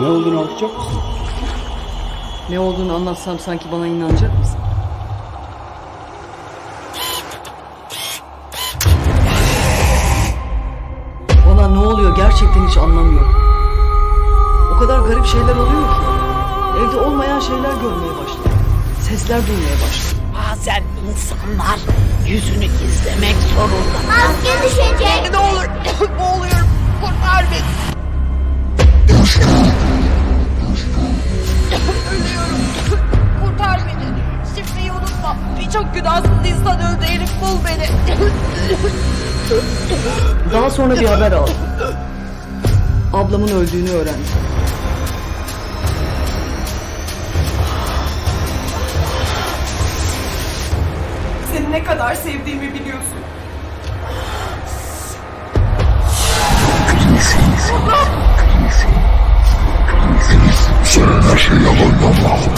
Ne olduğunu anlatacak mısın? Ne olduğunu anlatsam sanki bana inanacak mısın? Bana ne oluyor gerçekten hiç anlamıyorum. O kadar garip şeyler oluyor ki. Evde olmayan şeyler görmeye başladım. Sesler duymaya başladım. Bazen insanlar yüzünü gizlemek zorunda. Maske düşecek. çok günahsız insan öldü Elif bul beni. Daha sonra bir haber aldım. Ablamın öldüğünü öğrendim. Seni ne kadar sevdiğimi biliyorsun. Sen her şey yalan Allah.